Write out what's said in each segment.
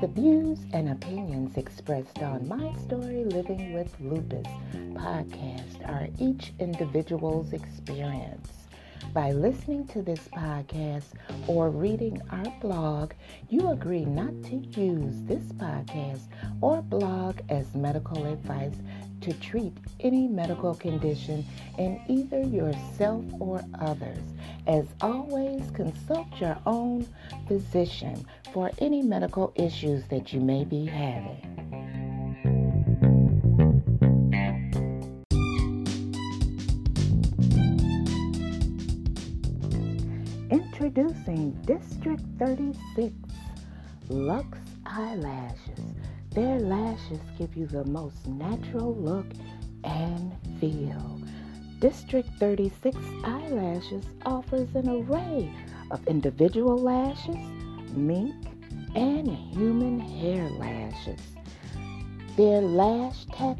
The views and opinions expressed on My Story Living with Lupus podcast are each individual's experience. By listening to this podcast or reading our blog, you agree not to use this podcast or blog as medical advice to treat any medical condition in either yourself or others. As always, consult your own physician for any medical issues that you may be having. Introducing District 36 Luxe Eyelashes. Their lashes give you the most natural look and feel. District 36 Eyelashes offers an array of individual lashes, mink, and human hair lashes. Their lash tech,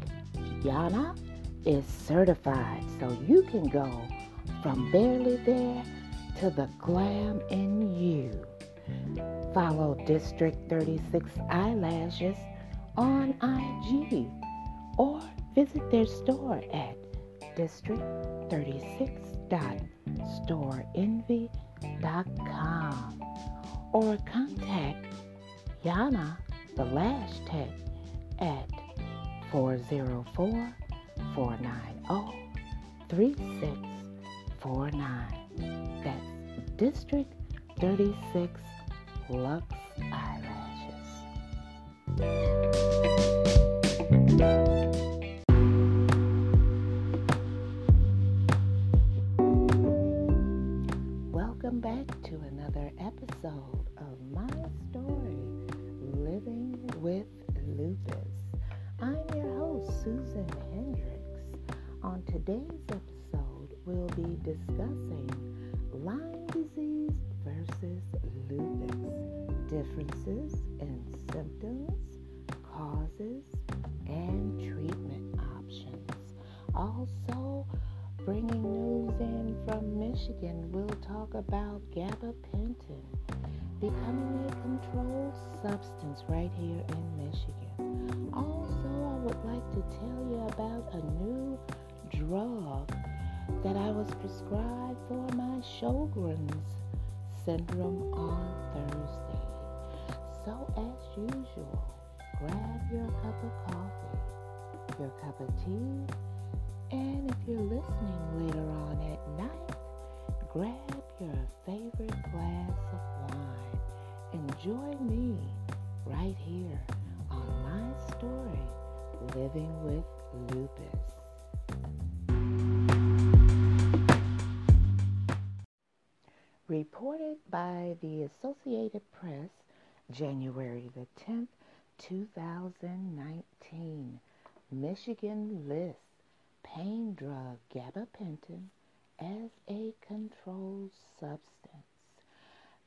Yana, is certified so you can go from barely there to the glam in you. Follow District 36 Eyelashes on IG or visit their store at district36.storenvy.com or contact Yana, the Lash Tech, at 404 490 3649. That's District 36 Luxe Eyelashes. Welcome back to another episode of My Story Living with Lupus. I'm your host, Susan Hendrix. On today's episode, we'll be discussing to tell you about a new drug that I was prescribed for my Sjogren's syndrome on Thursday. So, as usual, grab your cup of coffee, your cup of tea, and if you're listening later on at night, grab your favorite glass of wine and join me right here on my story, Living with Lupus. Reported by the Associated Press, January the 10th, 2019, Michigan lists pain drug gabapentin as a controlled substance.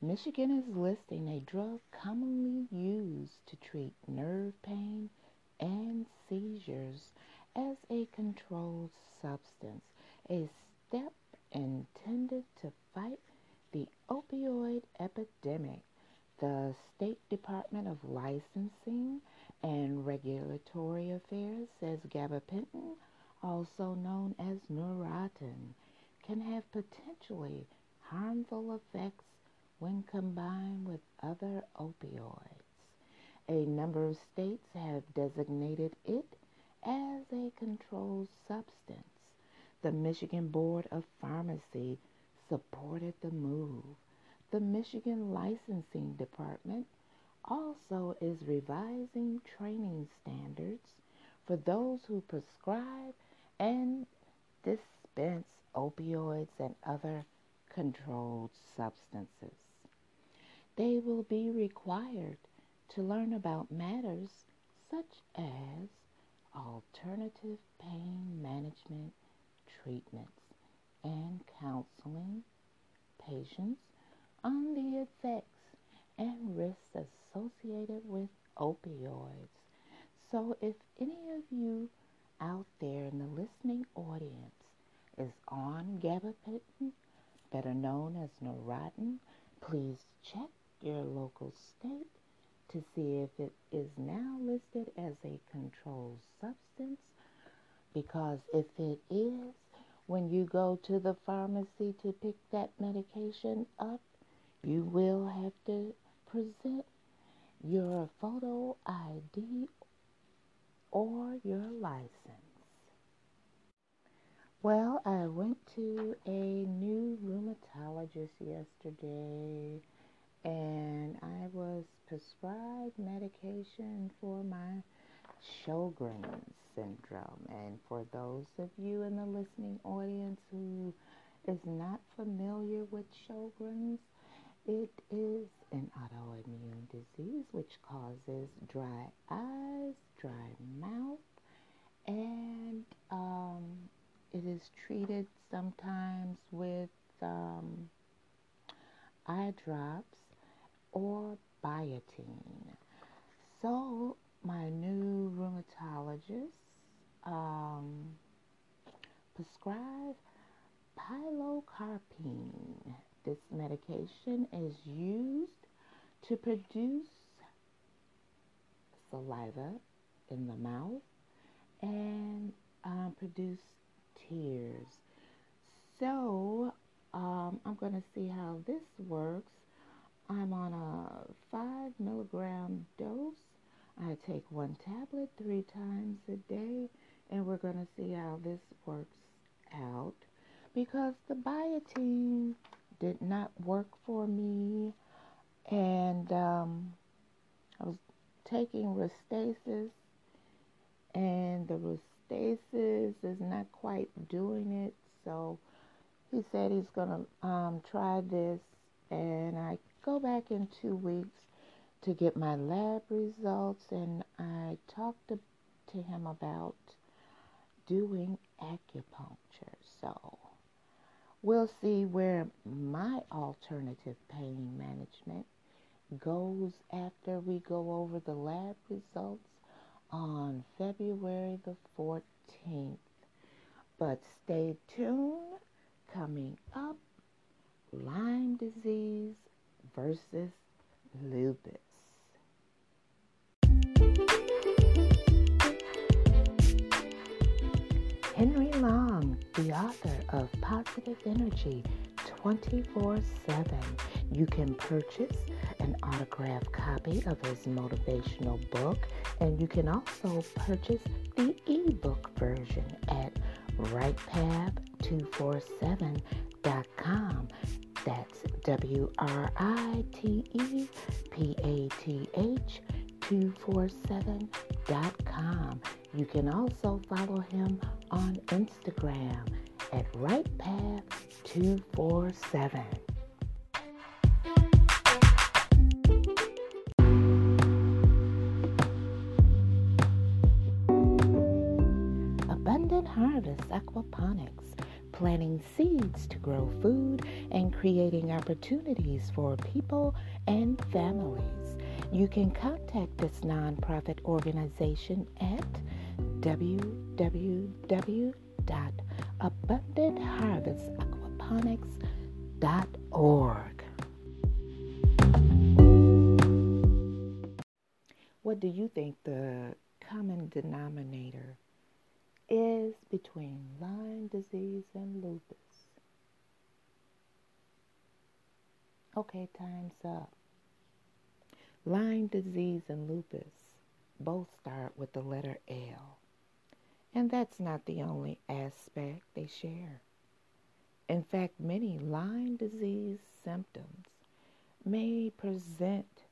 Michigan is listing a drug commonly used to treat nerve pain and seizures as a controlled substance, a step intended to fight the opioid epidemic, the State Department of Licensing and Regulatory Affairs says gabapentin, also known as Neurontin, can have potentially harmful effects when combined with other opioids. A number of states have designated it as a controlled substance. The Michigan Board of Pharmacy supported the move. The Michigan Licensing Department also is revising training standards for those who prescribe and dispense opioids and other controlled substances. They will be required to learn about matters such as alternative pain management treatments and counseling patients on the effects and risks associated with opioids. So, if any of you out there in the listening audience is on gabapentin, better known as Neurontin, please check your local state to see if it is now listed as a controlled substance. Because if it is, when you go to the pharmacy to pick that medication up, you will have to present your photo ID or your license. Well, I went to a new rheumatologist yesterday and I was prescribed medication for my Sjogren's syndrome. And for those of you in the listening audience who is not familiar with Sjogren's, it is an autoimmune disease which causes dry eyes, dry mouth, and um, it is treated sometimes with um, eye drops or Biotene. So my new rheumatologist um, prescribed pilocarpine this medication is used to produce saliva in the mouth and um, produce tears. So um, I'm going to see how this works. I'm on a five milligram dose. I take one tablet three times a day, and we're going to see how this works out because the Biotene did not work for me. And um, I was taking Restasis, and the Restasis is not quite doing it. So he said he's going to um, try this, and I go back in two weeks to get my lab results. And I talked to, to him about doing acupuncture. So We'll see where my alternative pain management goes after we go over the lab results on February the 14th. But stay tuned. Coming up, Lyme disease versus lupus. Henry Long, the author of Positive Energy 24 7. You can purchase an autographed copy of his motivational book, and you can also purchase the ebook version at writepath247.com. That's W R I T E P A T H 247.com. You can also follow him on Instagram at RightPath247. Abundant Harvest Aquaponics, planting seeds to grow food and creating opportunities for people and families. You can contact this nonprofit organization at www.abundantharvestaquaponics.org. What do you think the common denominator is between Lyme disease and lupus? Okay, time's up. Lyme disease and lupus both start with the letter L. And that's not the only aspect they share. In fact, many Lyme disease symptoms may present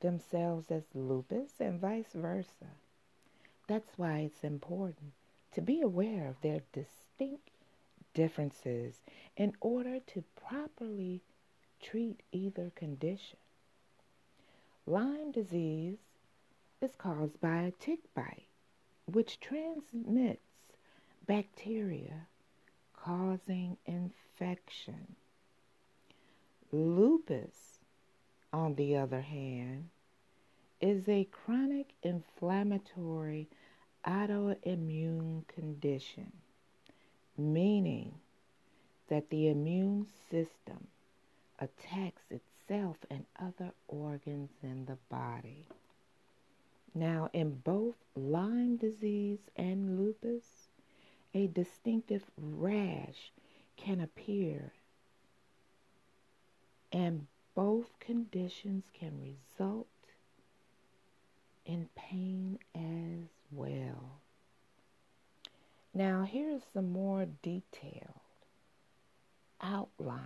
themselves as lupus and vice versa. That's why it's important to be aware of their distinct differences in order to properly treat either condition. Lyme disease is caused by a tick bite, which transmits bacteria causing infection. Lupus, on the other hand, is a chronic inflammatory autoimmune condition, meaning that the immune system attacks itself and other organs in the body. Now, in both Lyme disease and lupus, a distinctive rash can appear, and both conditions can result in pain as well. Now, here's some more detailed outline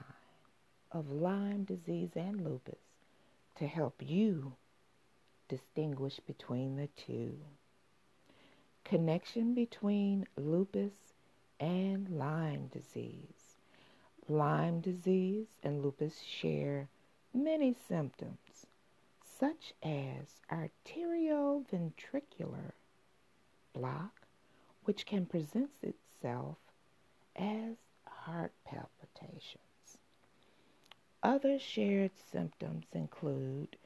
of Lyme disease and lupus to help you distinguish between the two. Connection between lupus and Lyme disease. Lyme disease and lupus share many symptoms, such as arterioventricular block, which can present itself as heart palpitations. Other shared symptoms include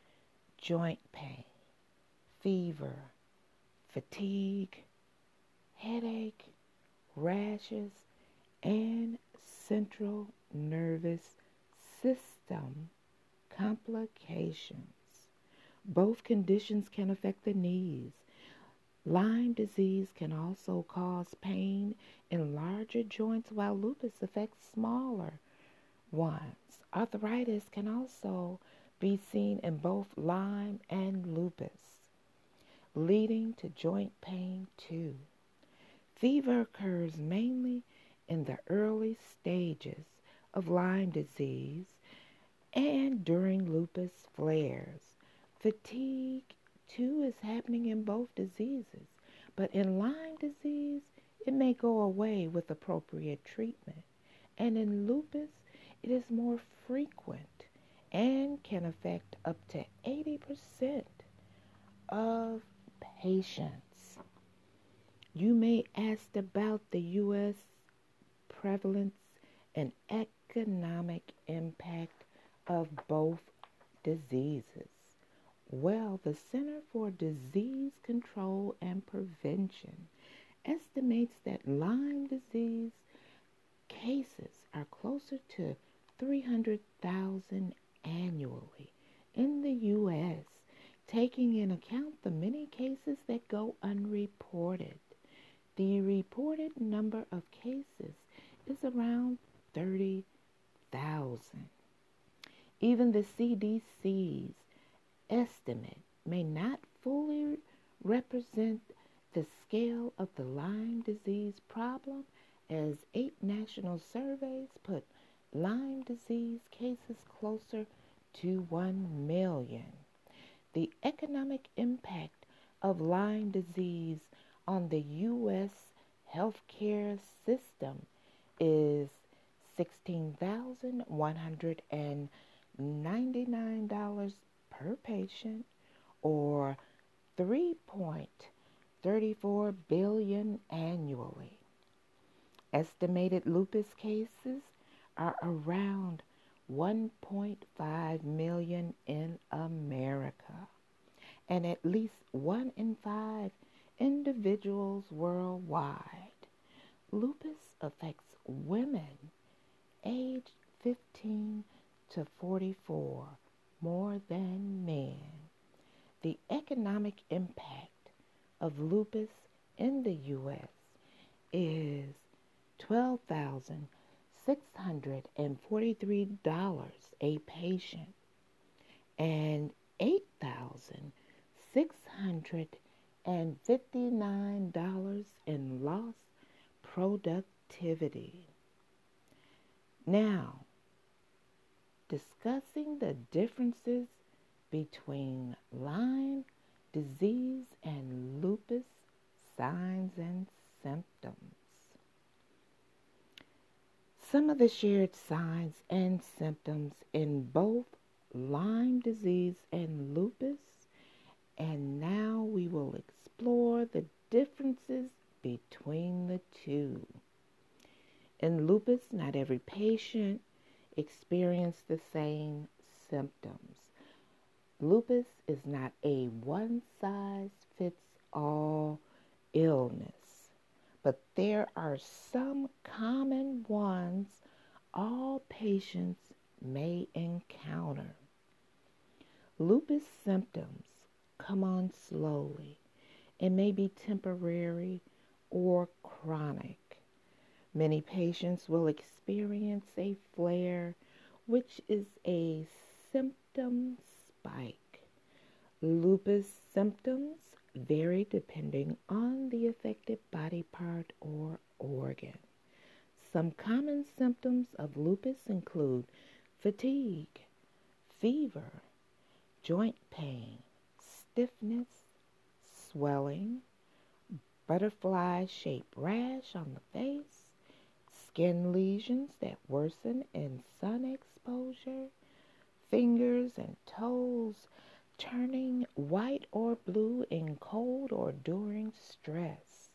joint pain, fever, fatigue, headache, rashes, and central nervous system complications. Both conditions can affect the knees. Lyme disease can also cause pain in larger joints while lupus affects smaller ones. Arthritis can also be seen in both Lyme and lupus, leading to joint pain too. Fever occurs mainly in the early stages of Lyme disease and during lupus flares. Fatigue too is happening in both diseases, but in Lyme disease, it may go away with appropriate treatment. And in lupus, it is more frequent and can affect up to 80% of patients. You may ask about the U.S. prevalence and economic impact of both diseases. Well, the Center for Disease Control and Prevention estimates that Lyme disease cases are closer to 300,000 annually in the U.S., taking in account the many cases that go unreported. The reported number of cases is around 30,000. Even the CDC's estimate may not fully represent the scale of the Lyme disease problem as eight national surveys put Lyme disease cases closer to 1 million. The economic impact of Lyme disease on the U.S. healthcare system is $16,199 per patient or 3.34 billion annually. Estimated lupus cases are around 1.5 million in America, and at least one in five individuals worldwide. Lupus affects women aged 15 to 44 more than men. The economic impact of lupus in the U.S. is 12,000 $643 a patient and $8,659 in lost productivity. Now, discussing the differences between Lyme disease and lupus signs and symptoms. Some of the shared signs and symptoms in both Lyme disease and lupus, and now we will explore the differences between the two. In lupus, not every patient experiences the same symptoms. Lupus is not a one size fits all illness but there are some common ones all patients may encounter. Lupus symptoms come on slowly and may be temporary or chronic. Many patients will experience a flare, which is a symptom spike. Lupus symptoms vary depending on the affected body part or organ. Some common symptoms of lupus include fatigue, fever, joint pain, stiffness, swelling, butterfly shaped rash on the face, skin lesions that worsen in sun exposure, fingers and toes turning white or blue in cold or during stress,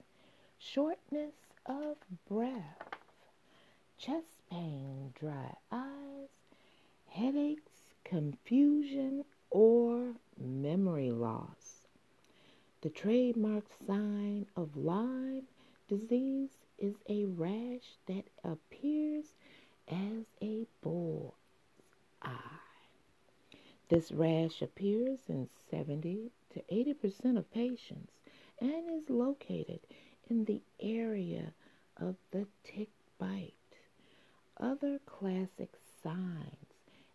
shortness of breath, chest pain, dry eyes, headaches, confusion, or memory loss. The trademark sign of Lyme disease is a rash that appears as a bull's eye. This rash appears in 70 to 80% of patients and is located in the area of the tick bite. Other classic signs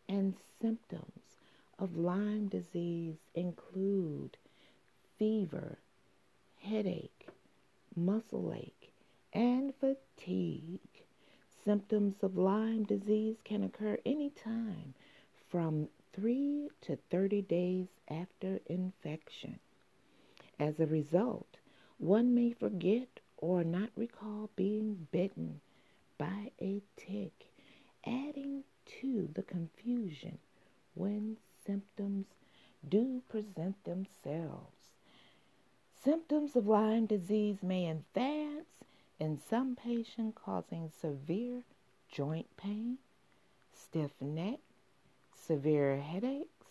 and symptoms of Lyme disease include fever, headache, muscle ache, and fatigue. Symptoms of Lyme disease can occur anytime from 3 to 30 days after infection. As a result, one may forget or not recall being bitten by a tick, adding to the confusion when symptoms do present themselves. Symptoms of Lyme disease may advance in some patients, causing severe joint pain, stiff neck, severe headaches,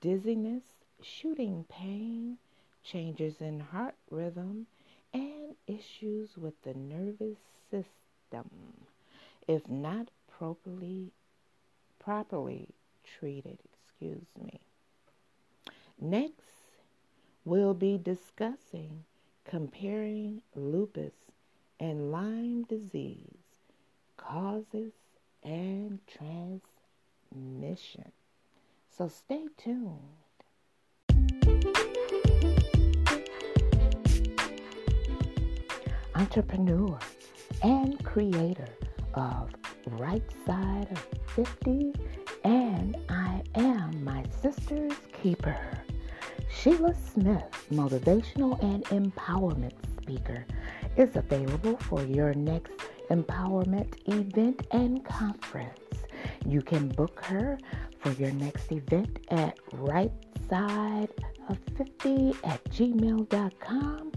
dizziness, shooting pain, changes in heart rhythm, and issues with the nervous system if not properly properly treated, excuse me. Next, we'll be discussing comparing lupus and Lyme disease causes and transmission. So stay tuned. Entrepreneur and creator of Right Side of 50 and I am my sister's keeper. Sheila Smith, motivational and empowerment speaker, is available for your next empowerment event and conference. You can book her for your next event at right side of 50 at gmail.com.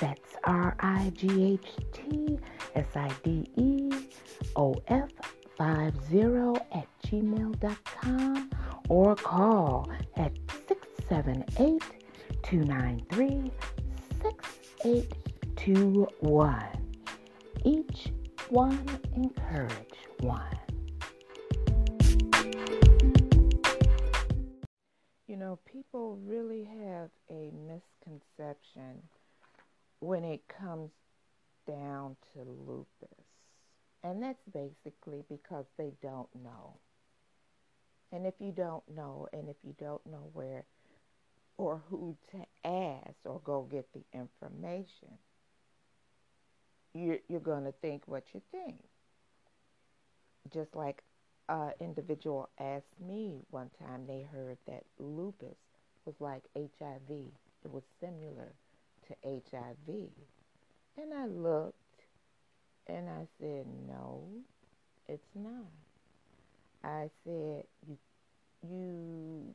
That's R I G H T S I D E O F 50 at gmail.com or call at 678 293 6821. Each one encourage one. You know, people really have a misconception when it comes down to lupus. And that's basically because they don't know. And if you don't know, and if you don't know where or who to ask or go get the information, you're, you're going to think what you think. Just like an individual asked me one time, they heard that lupus was like HIV. It was similar to HIV. And I looked and I said, no, it's not. I said, you, you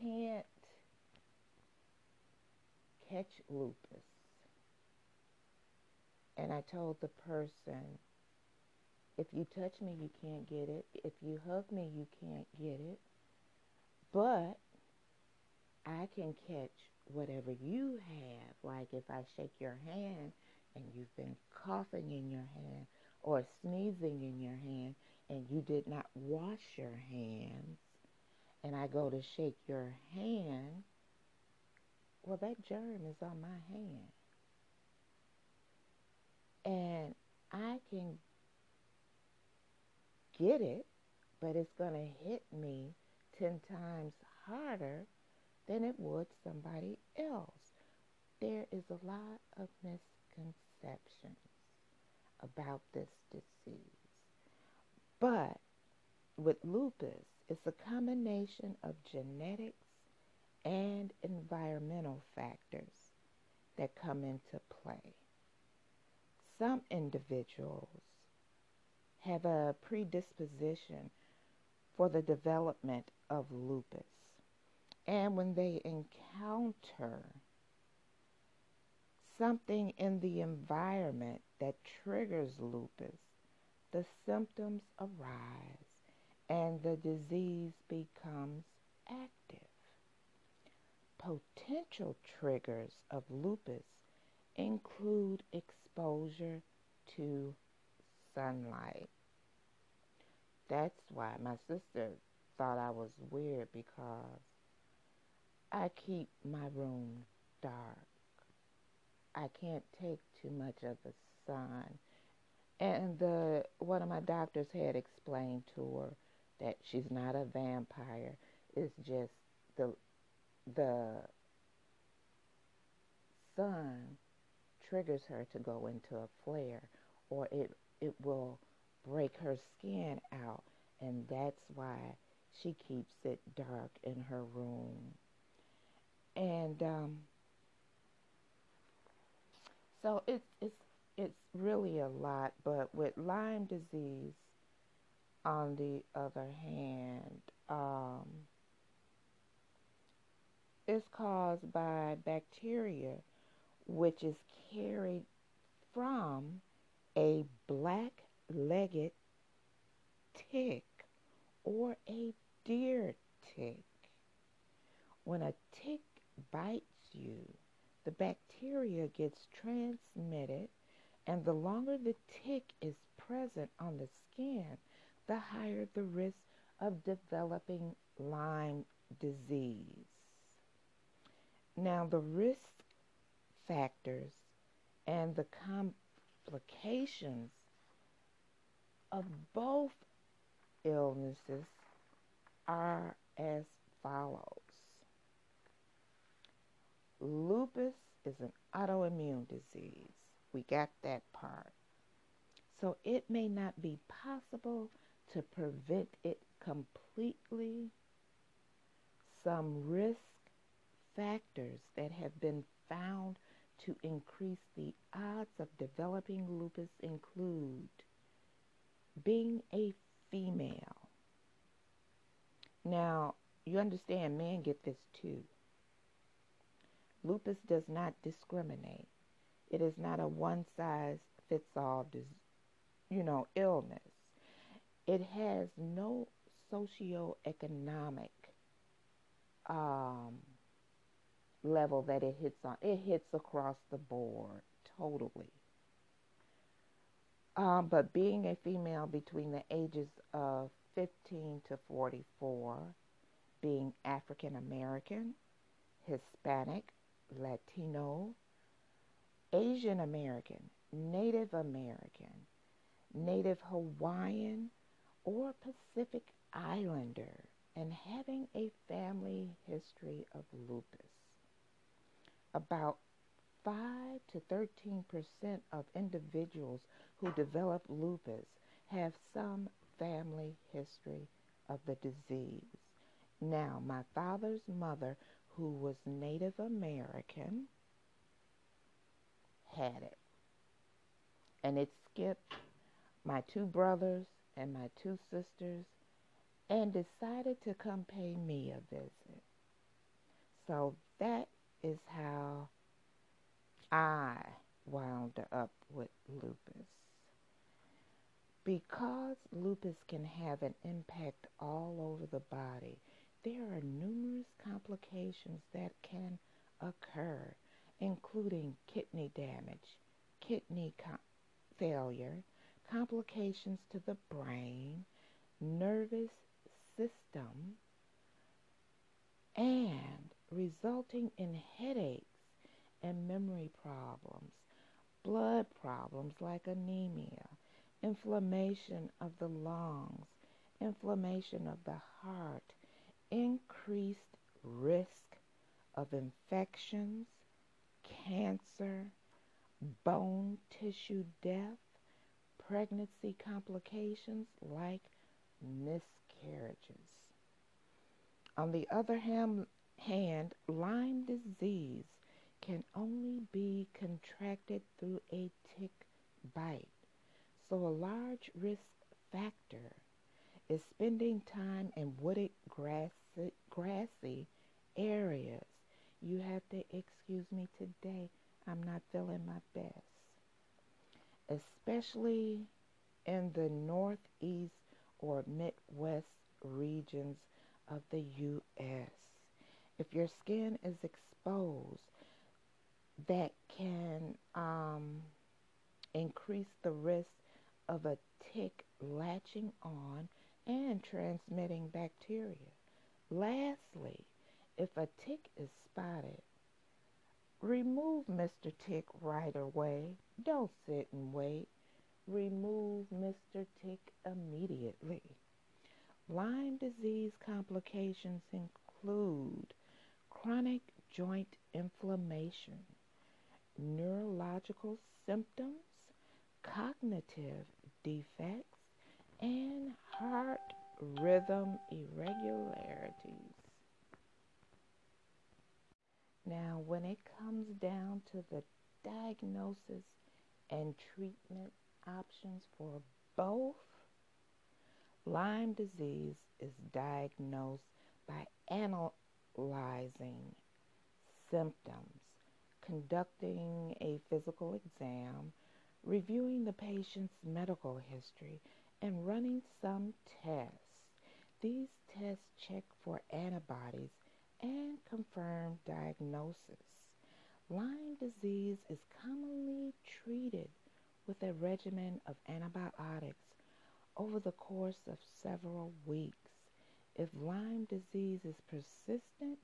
can't catch lupus. And I told the person, if you touch me, you can't get it. If you hug me, you can't get it. But I can catch whatever you have. Like if I shake your hand and you've been coughing in your hand or sneezing in your hand and you did not wash your hands, and I go to shake your hand, well, that germ is on my hand. And I can get it, but it's going to hit me 10 times harder than it would somebody else. There is a lot of misconceptions about this disease. But with lupus, it's a combination of genetics and environmental factors that come into play. Some individuals have a predisposition for the development of lupus. And when they encounter something in the environment that triggers lupus, the symptoms arise and the disease becomes active. Potential triggers of lupus include exposure to sunlight. That's why my sister thought I was weird because I keep my room dark. I can't take too much of the sun. And the one of my doctors had explained to her that she's not a vampire. It's just the the sun triggers her to go into a flare or it it will break her skin out and that's why she keeps it dark in her room. And um, so it's it's it's really a lot, but with Lyme disease, on the other hand, um, is caused by bacteria, which is carried from a black-legged tick or a deer tick. When a tick bites you, the bacteria gets transmitted, and the longer the tick is present on the skin, the higher the risk of developing Lyme disease. Now, the risk factors and the complications of both illnesses are as follows. Lupus is an autoimmune disease. We got that part. So it may not be possible to prevent it completely. Some risk factors that have been found to increase the odds of developing lupus include being a female. Now, you understand men get this too. Lupus does not discriminate. It is not a one size fits all, you know, illness. It has no socioeconomic um, level that it hits on. It hits across the board totally. Um, but being a female between the ages of 15 to 44, being African American, Hispanic, Latino, Asian American, Native American, Native Hawaiian, or Pacific Islander, and having a family history of lupus. About 5 to 13 percent of individuals who develop lupus have some family history of the disease. Now, my father's mother, who was Native American, had it. And it skipped my two brothers and my two sisters and decided to come pay me a visit. So that is how I wound up with lupus. Because lupus can have an impact all over the body, there are numerous complications that can occur, including kidney damage, kidney co- failure, complications to the brain, nervous system, and resulting in headaches and memory problems, blood problems like anemia, inflammation of the lungs, inflammation of the heart, increased risk of infections, cancer, bone tissue death, pregnancy complications like miscarriages. On the other hand, hand, Lyme disease can only be contracted through a tick bite. So, a large risk factor is spending time in wooded, grassy, grassy areas. You have to excuse me today. I'm not feeling my best. Especially in the northeast or midwest regions of the U.S. If your skin is exposed, that can um, increase the risk of a tick latching on and transmitting bacteria. Lastly, if a tick is spotted, remove Mr. Tick right away. Don't sit and wait. Remove Mr. Tick immediately. Lyme disease complications include chronic joint inflammation, neurological symptoms, cognitive defects, and heart rhythm irregularities. Now, when it comes down to the diagnosis and treatment options for both, Lyme disease is diagnosed by analyzing symptoms, conducting a physical exam, reviewing the patient's medical history, and running some tests. These tests check for antibodies and confirm diagnosis. Lyme disease is commonly treated with a regimen of antibiotics over the course of several weeks. If Lyme disease is persistent,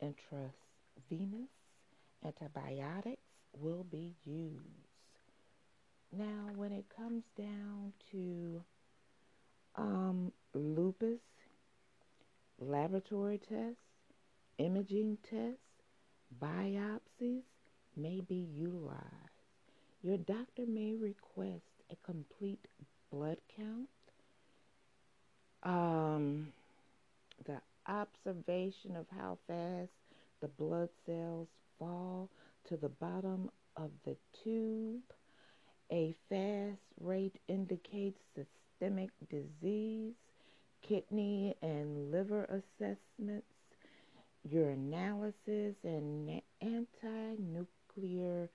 intravenous antibiotics will be used. Now, when it comes down to um, lupus, laboratory tests, imaging tests, biopsies may be utilized. Your doctor may request a complete blood count, um, observation of how fast the blood cells fall to the bottom of the tube. A fast rate indicates systemic disease, kidney and liver assessments, urinalysis, and anti-nuclear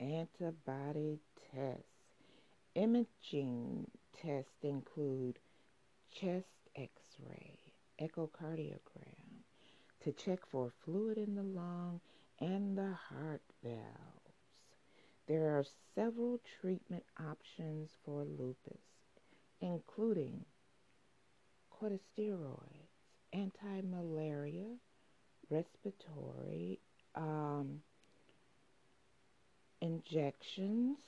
antibody tests. Imaging tests include chest x-ray, echocardiogram, to check for fluid in the lung and the heart valves. There are several treatment options for lupus, including corticosteroids, anti-malaria, respiratory um, injections,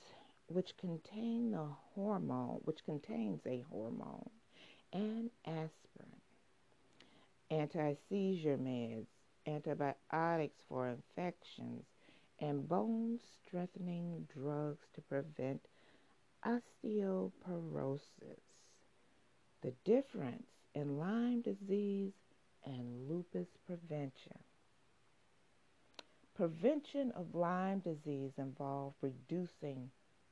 which contain the hormone, which contains a hormone, and aspirin, anti-seizure meds, antibiotics for infections, and bone strengthening drugs to prevent osteoporosis. The difference in Lyme disease and lupus prevention. Prevention of Lyme disease involves reducing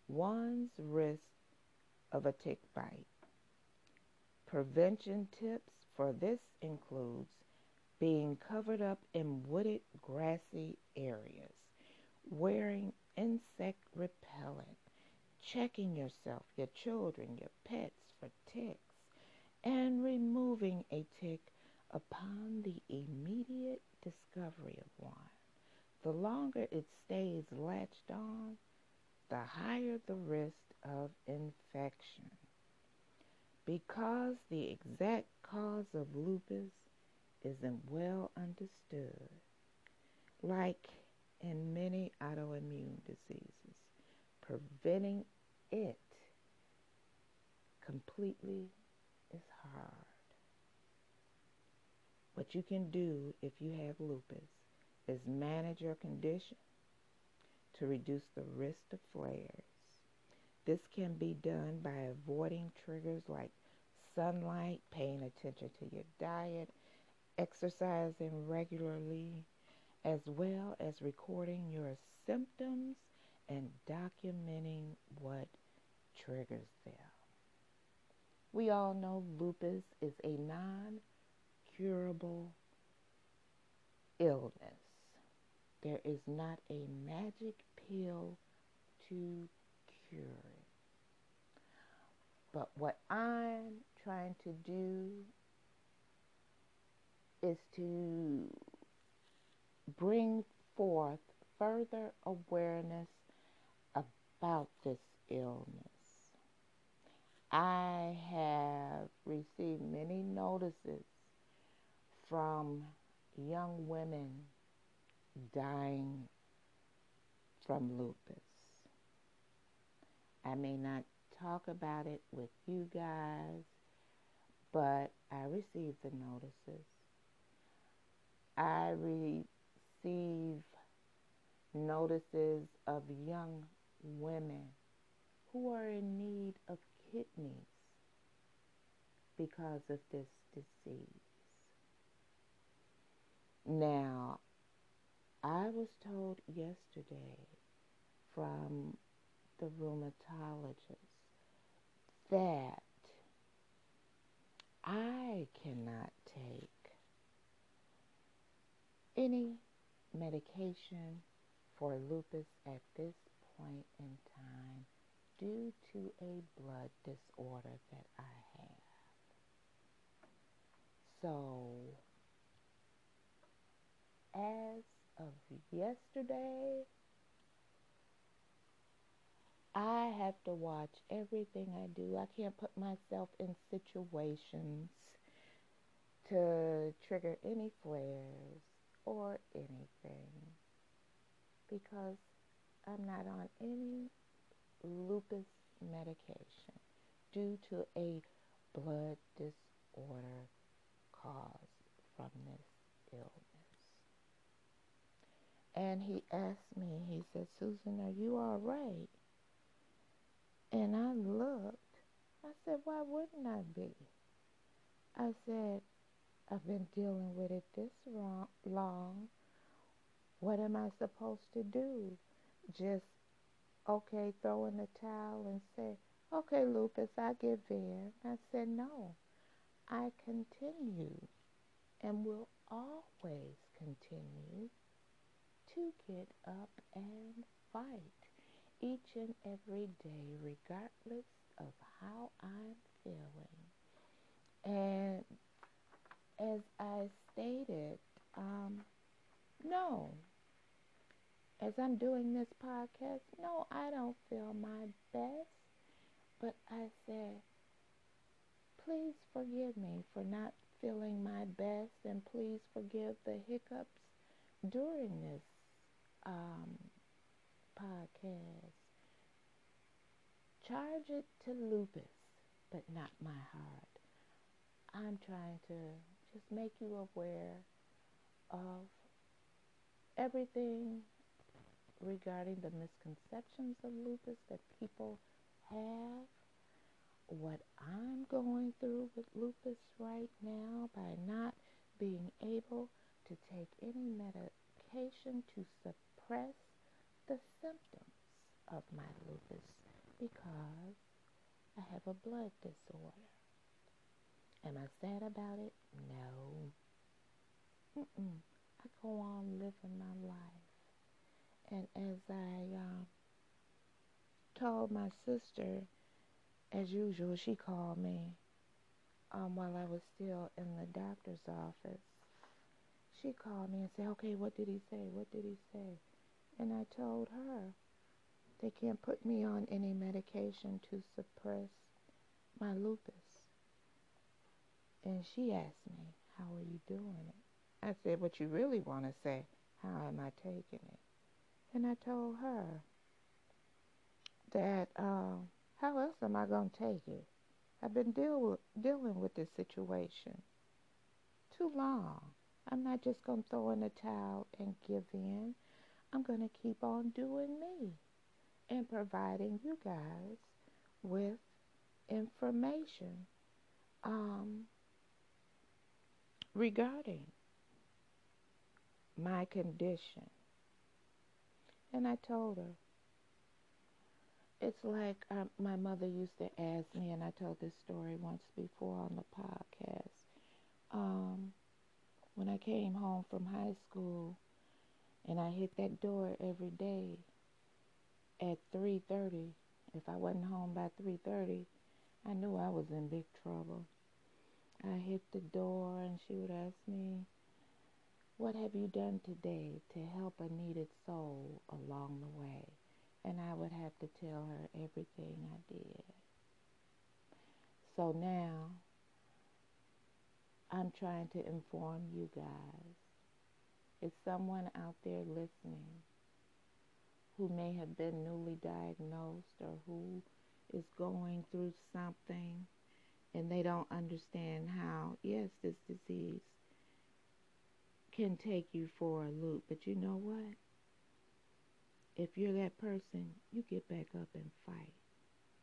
one's risk of a tick bite. Prevention tips for this includes being covered up in wooded grassy areas, wearing insect repellent, checking yourself, your children, your pets for ticks, and removing a tick upon the immediate discovery of one. The longer it stays latched on, the higher the risk of infection. Because the exact cause of lupus isn't well understood, like in many autoimmune diseases, preventing it completely is hard. What you can do if you have lupus is manage your condition to reduce the risk of flares. This can be done by avoiding triggers like sunlight, paying attention to your diet, exercising regularly, as well as recording your symptoms and documenting what triggers them. We all know lupus is a non curable illness. There is not a magic pill to But what I'm trying to do is to bring forth further awareness about this illness. I have received many notices from young women dying from lupus. I may not talk about it with you guys, but I receive the notices. I receive notices of young women who are in need of kidneys because of this disease. Now, I was told yesterday from the rheumatologist that I cannot take any medication for lupus at this point in time due to a blood disorder that I have. So, as of yesterday, I have to watch everything I do. I can't put myself in situations to trigger any flares or anything because I'm not on any lupus medication due to a blood disorder caused from this illness. And he asked me, he said, Susan, are you all right? And I looked. I said, why wouldn't I be? I said, I've been dealing with it this long. What am I supposed to do? Just, okay, throw in the towel and say, okay, lupus, I give in. I said, no. I continue and will always continue to get up and fight each and every day, regardless of how I'm feeling. And as I stated, um, no. As I'm doing this podcast, no, I don't feel my best. But I said, please forgive me for not feeling my best and please forgive the hiccups during this um, podcast. Charge it to lupus, but not my heart. I'm trying to just make you aware of everything regarding the misconceptions of lupus that people have, what I'm going through with lupus right now by not being able to take any medication to suppress the symptoms of my lupus because I have a blood disorder. Am I sad about it? No. Mm-mm. I go on living my life. And as I um, told my sister, as usual, she called me um, while I was still in the doctor's office. She called me and said, okay, what did he say? What did he say? And I told her They can't put me on any medication to suppress my lupus. And she asked me, How are you doing it? I said, What you really want to say, how am I taking it? And I told her that, uh, how else am I going to take it? I've been deal with, dealing with this situation too long. I'm not just going to throw in the towel and give in. I'm going to keep on doing me and providing you guys with information um, regarding my condition. And I told her, it's like um, my mother used to ask me, and I told this story once before on the podcast. Um, when I came home from high school, and I hit that door every day at 3:30. If I wasn't home by 3:30, I knew I was in big trouble. I hit the door, and she would ask me, "What have you done today to help a needed soul along the way?" and I would have to tell her everything I did. So now I'm trying to inform you guys. Is someone out there listening who may have been newly diagnosed or who is going through something and they don't understand how, yes, this disease can take you for a loop. But you know what? If you're that person, you get back up and fight.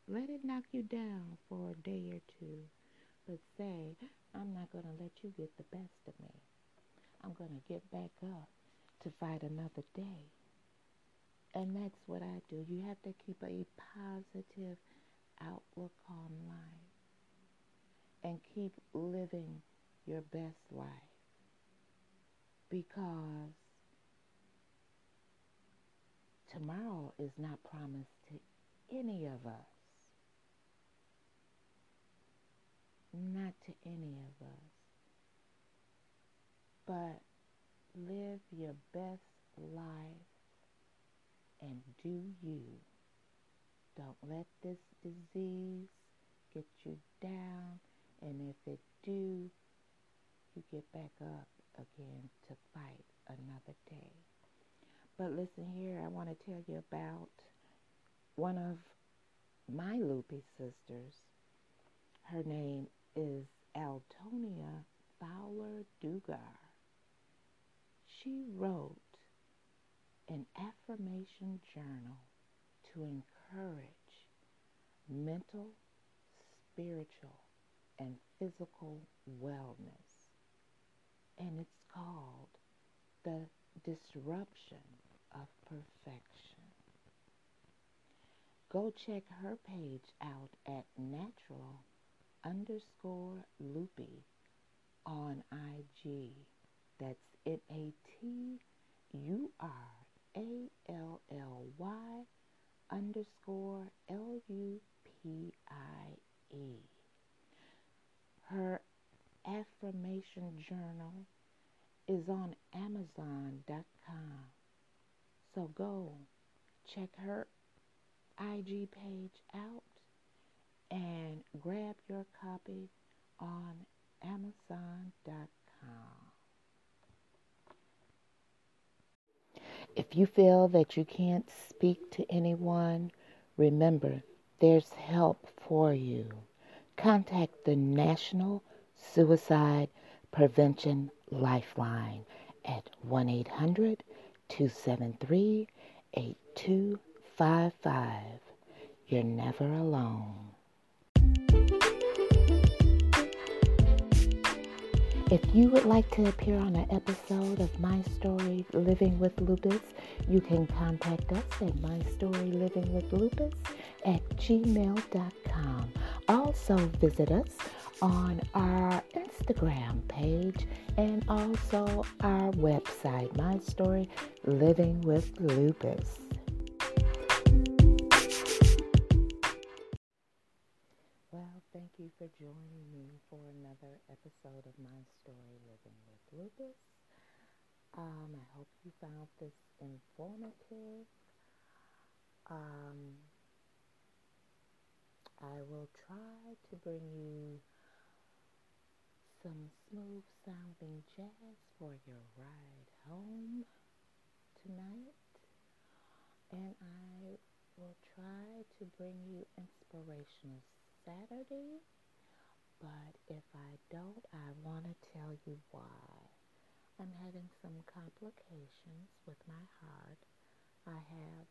Let it knock you down for a day or two, but say, I'm not going to let you get the best of me. I'm going to get back up to fight another day. And that's what I do. You have to keep a positive outlook on life and keep living your best life because tomorrow is not promised to any of us. Not to any of us. But live your best life and do you. Don't let this disease get you down. And if it do, you get back up again to fight another day. But listen here, I want to tell you about one of my loopy sisters. Her name is Altonia Fowler Dugar. She wrote an affirmation journal to encourage mental, spiritual, and physical wellness. And it's called The Disruption of perfection. Go check her page out at natural underscore lupie on IG. That's N A T U R A L L Y underscore L U P I E. Her affirmation journal is on Amazon.com. So go check her IG page out and grab your copy on Amazon.com. If you feel that you can't speak to anyone, remember there's help for you. Contact the National Suicide Prevention Lifeline at 1 800 273 8255. You're never alone. If you would like to appear on an episode of My Story Living with Lupus, you can contact us at mystorylivingwithlupus at gmail.com. Also visit us on our Instagram page and also our website, My Story Living with Lupus. For joining me for another episode of My Story Living with Lupus. Um, I hope you found this informative. Um, I will try to bring you some smooth sounding jazz for your ride home tonight. And I will try to bring you inspirational Saturday. But if I don't, I want to tell you why. I'm having some complications with my heart. I have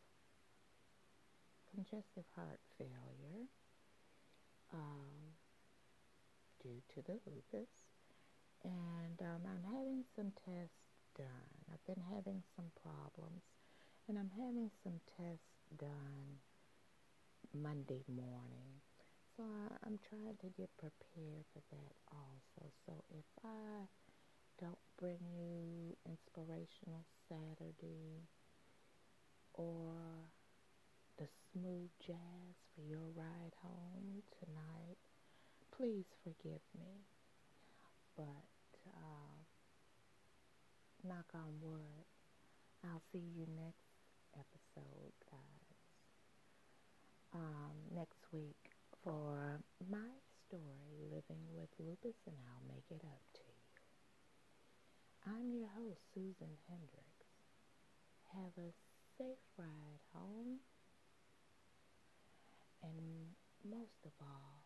congestive heart failure um, due to the lupus. And um, I'm having some tests done. I've been having some problems. And I'm having some tests done Monday morning. So I, I'm trying to get prepared for that also. So if I don't bring you inspirational Saturday or the smooth jazz for your ride home tonight, please forgive me. But uh, knock on wood, I'll see you next episode, guys. Um, next week for my story, Living with Lupus, and I'll make it up to you. I'm your host, Susan Hendrix. Have a safe ride home. And most of all,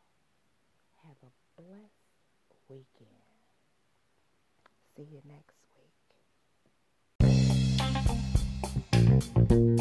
have a blessed weekend. See you next week.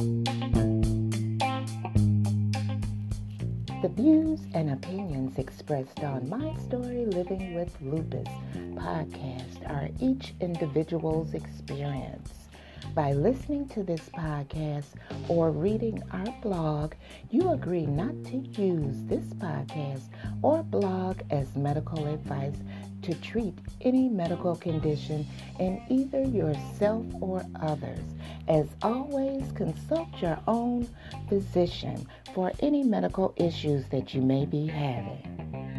The views and opinions expressed on My Story Living with Lupus podcast are each individual's experience. By listening to this podcast or reading our blog, you agree not to use this podcast or blog as medical advice to treat any medical condition in either yourself or others. As always, consult your own physician for any medical issues that you may be having.